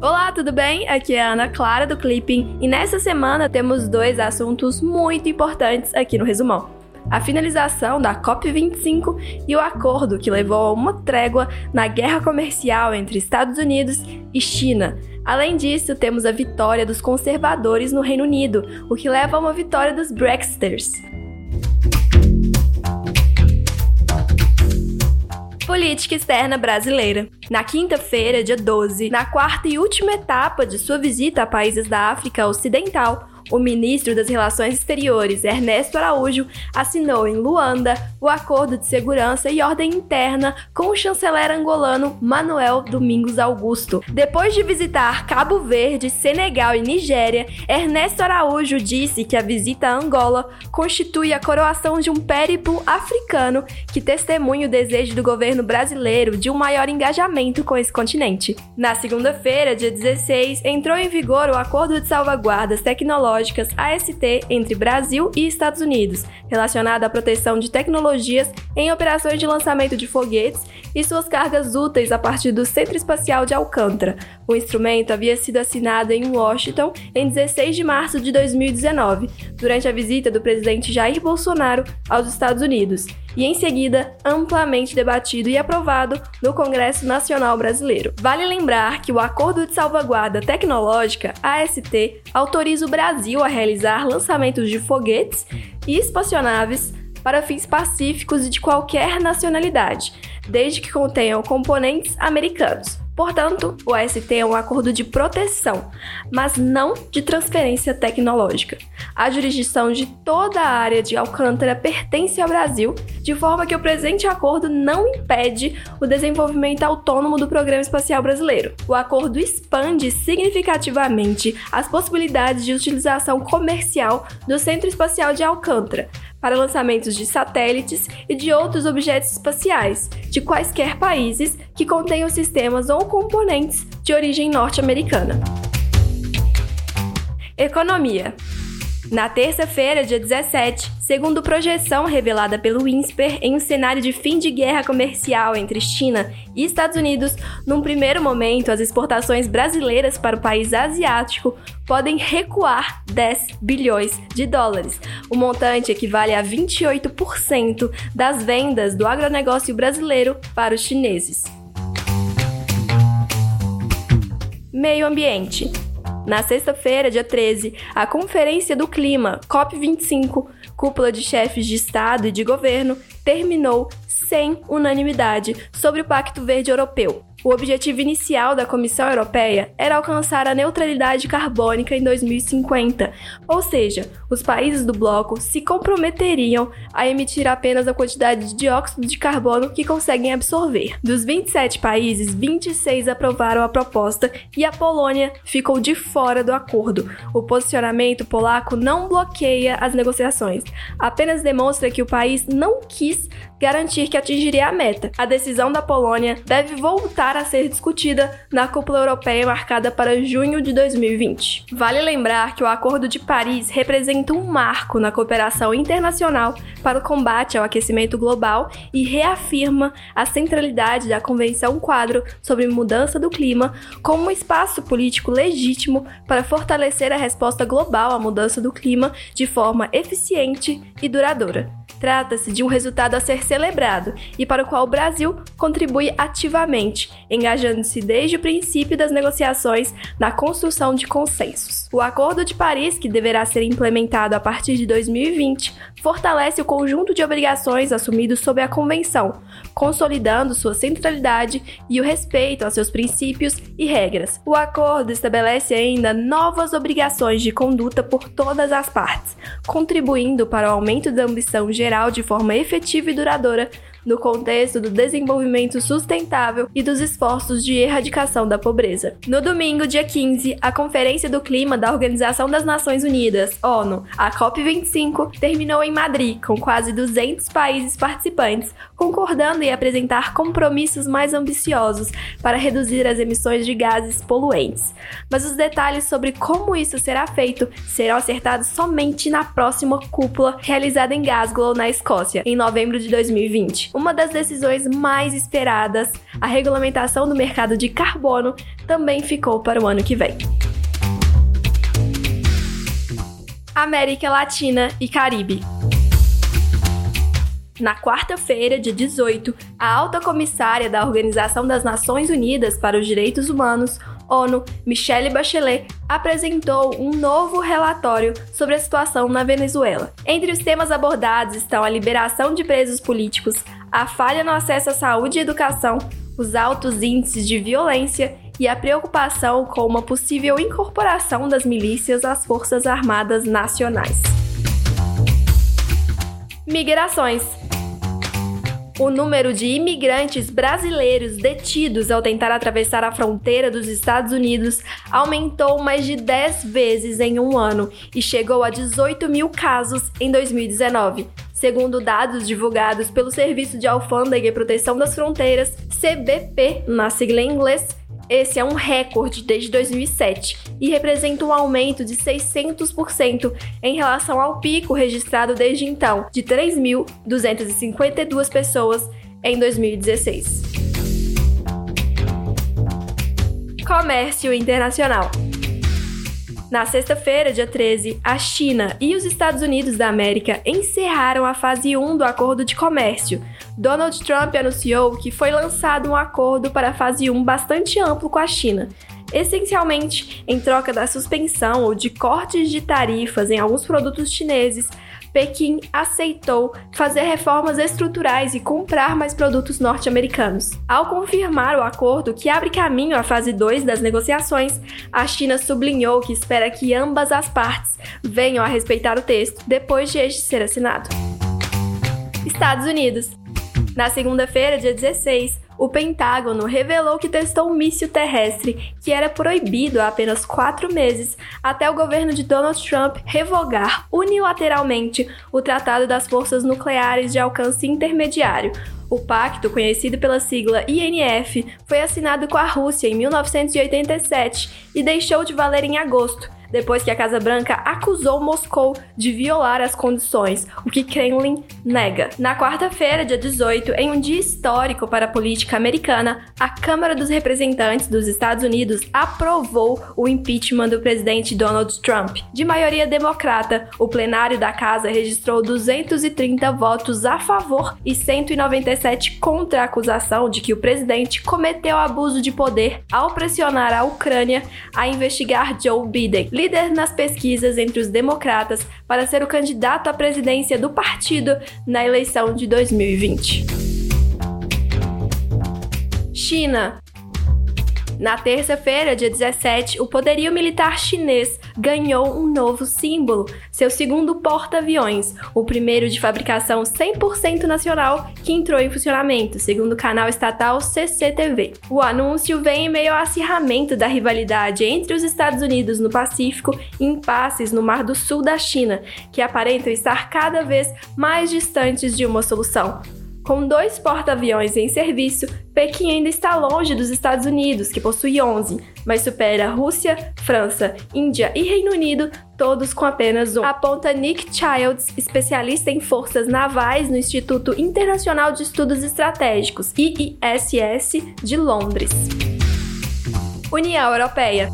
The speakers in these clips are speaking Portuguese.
Olá, tudo bem? Aqui é a Ana Clara do Clipping e nessa semana temos dois assuntos muito importantes aqui no resumão. A finalização da COP25 e o acordo que levou a uma trégua na guerra comercial entre Estados Unidos e China. Além disso, temos a vitória dos conservadores no Reino Unido, o que leva a uma vitória dos Brexiters. Política externa brasileira. Na quinta-feira, dia 12, na quarta e última etapa de sua visita a países da África Ocidental, o ministro das Relações Exteriores, Ernesto Araújo, assinou em Luanda o Acordo de Segurança e Ordem Interna com o chanceler angolano Manuel Domingos Augusto. Depois de visitar Cabo Verde, Senegal e Nigéria, Ernesto Araújo disse que a visita a Angola constitui a coroação de um périplo africano que testemunha o desejo do governo brasileiro de um maior engajamento com esse continente. Na segunda-feira, dia 16, entrou em vigor o Acordo de Salvaguardas Tecnológicas Tecnológicas AST entre Brasil e Estados Unidos, relacionada à proteção de tecnologias em operações de lançamento de foguetes e suas cargas úteis a partir do Centro Espacial de Alcântara. O instrumento havia sido assinado em Washington em 16 de março de 2019, durante a visita do presidente Jair Bolsonaro aos Estados Unidos e, em seguida, amplamente debatido e aprovado no Congresso Nacional Brasileiro. Vale lembrar que o Acordo de Salvaguarda Tecnológica, AST, autoriza o Brasil a realizar lançamentos de foguetes e espaçonaves para fins pacíficos e de qualquer nacionalidade, desde que contenham componentes americanos. Portanto, o AST é um acordo de proteção, mas não de transferência tecnológica. A jurisdição de toda a área de Alcântara pertence ao Brasil, de forma que o presente acordo não impede o desenvolvimento autônomo do Programa Espacial Brasileiro. O acordo expande significativamente as possibilidades de utilização comercial do Centro Espacial de Alcântara, para lançamentos de satélites e de outros objetos espaciais de quaisquer países que contenham sistemas ou componentes de origem norte-americana. Economia. Na terça-feira, dia 17, segundo projeção revelada pelo INSPER em um cenário de fim de guerra comercial entre China e Estados Unidos, num primeiro momento, as exportações brasileiras para o país asiático podem recuar 10 bilhões de dólares. O montante equivale a 28% das vendas do agronegócio brasileiro para os chineses. Meio Ambiente. Na sexta-feira, dia 13, a Conferência do Clima, COP25, cúpula de chefes de Estado e de governo, terminou sem unanimidade sobre o Pacto Verde Europeu. O objetivo inicial da Comissão Europeia era alcançar a neutralidade carbônica em 2050, ou seja, os países do bloco se comprometeriam a emitir apenas a quantidade de dióxido de carbono que conseguem absorver. Dos 27 países, 26 aprovaram a proposta e a Polônia ficou de fora do acordo. O posicionamento polaco não bloqueia as negociações, apenas demonstra que o país não quis garantir que atingiria a meta. A decisão da Polônia deve voltar a ser discutida na cúpula europeia marcada para junho de 2020. Vale lembrar que o Acordo de Paris representa um marco na cooperação internacional para o combate ao aquecimento global e reafirma a centralidade da Convenção Quadro sobre Mudança do Clima como um espaço político legítimo para fortalecer a resposta global à mudança do clima de forma eficiente e duradoura. Trata-se de um resultado a ser celebrado e para o qual o Brasil contribui ativamente, engajando-se desde o princípio das negociações na construção de consensos. O Acordo de Paris, que deverá ser implementado a partir de 2020, fortalece o conjunto de obrigações assumidos sob a Convenção, consolidando sua centralidade e o respeito aos seus princípios e regras. O acordo estabelece ainda novas obrigações de conduta por todas as partes, contribuindo para o aumento da ambição geral de forma efetiva e duradoura no contexto do desenvolvimento sustentável e dos esforços de erradicação da pobreza. No domingo, dia 15, a Conferência do Clima da Organização das Nações Unidas, ONU, a COP25, terminou em Madrid, com quase 200 países participantes, concordando em apresentar compromissos mais ambiciosos para reduzir as emissões de gases poluentes. Mas os detalhes sobre como isso será feito serão acertados somente na próxima cúpula realizada em Glasgow, na Escócia, em novembro de 2020 uma das decisões mais esperadas, a regulamentação do mercado de carbono, também ficou para o ano que vem. América Latina e Caribe. Na quarta-feira, dia 18, a alta comissária da Organização das Nações Unidas para os Direitos Humanos, ONU, Michelle Bachelet, apresentou um novo relatório sobre a situação na Venezuela. Entre os temas abordados estão a liberação de presos políticos, a falha no acesso à saúde e educação, os altos índices de violência e a preocupação com uma possível incorporação das milícias às Forças Armadas Nacionais. Migrações. O número de imigrantes brasileiros detidos ao tentar atravessar a fronteira dos Estados Unidos aumentou mais de 10 vezes em um ano e chegou a 18 mil casos em 2019, segundo dados divulgados pelo Serviço de Alfândega e Proteção das Fronteiras, CBP, na sigla em inglês, esse é um recorde desde 2007 e representa um aumento de 600% em relação ao pico registrado desde então, de 3.252 pessoas em 2016. Comércio Internacional. Na sexta-feira, dia 13, a China e os Estados Unidos da América encerraram a fase 1 do acordo de comércio. Donald Trump anunciou que foi lançado um acordo para a fase 1 bastante amplo com a China. Essencialmente, em troca da suspensão ou de cortes de tarifas em alguns produtos chineses, Pequim aceitou fazer reformas estruturais e comprar mais produtos norte-americanos. Ao confirmar o acordo que abre caminho à fase 2 das negociações, a China sublinhou que espera que ambas as partes venham a respeitar o texto depois de este ser assinado. Estados Unidos. Na segunda-feira, dia 16, o Pentágono revelou que testou um míssil terrestre que era proibido há apenas quatro meses até o governo de Donald Trump revogar unilateralmente o Tratado das Forças Nucleares de Alcance Intermediário. O pacto, conhecido pela sigla INF, foi assinado com a Rússia em 1987 e deixou de valer em agosto, depois que a Casa Branca acusou Moscou de violar as condições, o que Kremlin nega. Na quarta-feira, dia 18, em um dia histórico para a política americana, a Câmara dos Representantes dos Estados Unidos aprovou o impeachment do presidente Donald Trump. De maioria democrata, o plenário da casa registrou 230 votos a favor e 197 contra a acusação de que o presidente cometeu abuso de poder ao pressionar a Ucrânia a investigar Joe Biden líder nas pesquisas entre os democratas para ser o candidato à presidência do partido na eleição de 2020. China. Na terça-feira, dia 17, o poderio militar chinês ganhou um novo símbolo, seu segundo porta-aviões, o primeiro de fabricação 100% nacional que entrou em funcionamento, segundo o canal estatal CCTV. O anúncio vem em meio ao acirramento da rivalidade entre os Estados Unidos no Pacífico e impasses no Mar do Sul da China, que aparentam estar cada vez mais distantes de uma solução. Com dois porta-aviões em serviço, Pequim ainda está longe dos Estados Unidos, que possui 11, mas supera Rússia, França, Índia e Reino Unido, todos com apenas um. Aponta Nick Childs, especialista em forças navais no Instituto Internacional de Estudos Estratégicos, IISS, de Londres. União Europeia.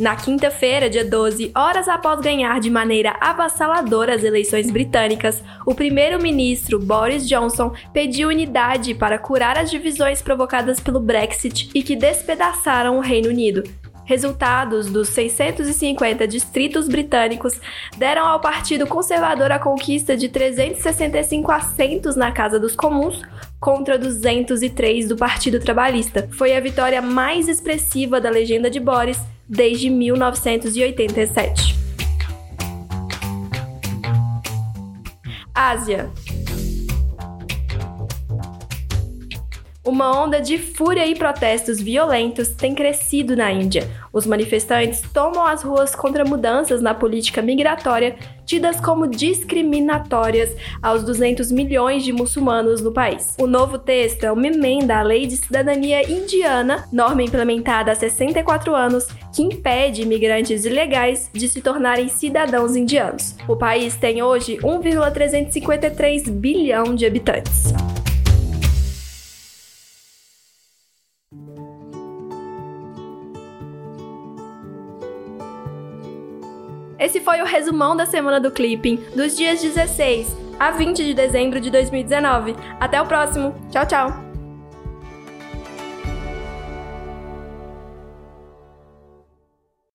Na quinta-feira, dia 12, horas após ganhar de maneira avassaladora as eleições britânicas, o primeiro-ministro Boris Johnson pediu unidade para curar as divisões provocadas pelo Brexit e que despedaçaram o Reino Unido. Resultados dos 650 distritos britânicos deram ao Partido Conservador a conquista de 365 assentos na Casa dos Comuns contra 203 do Partido Trabalhista. Foi a vitória mais expressiva da legenda de Boris desde 1987. Ásia Uma onda de fúria e protestos violentos tem crescido na Índia. Os manifestantes tomam as ruas contra mudanças na política migratória tidas como discriminatórias aos 200 milhões de muçulmanos no país. O novo texto é uma emenda à Lei de Cidadania Indiana, norma implementada há 64 anos, que impede imigrantes ilegais de se tornarem cidadãos indianos. O país tem hoje 1,353 bilhão de habitantes. Esse foi o resumão da semana do Clipping, dos dias 16 a 20 de dezembro de 2019. Até o próximo. Tchau, tchau.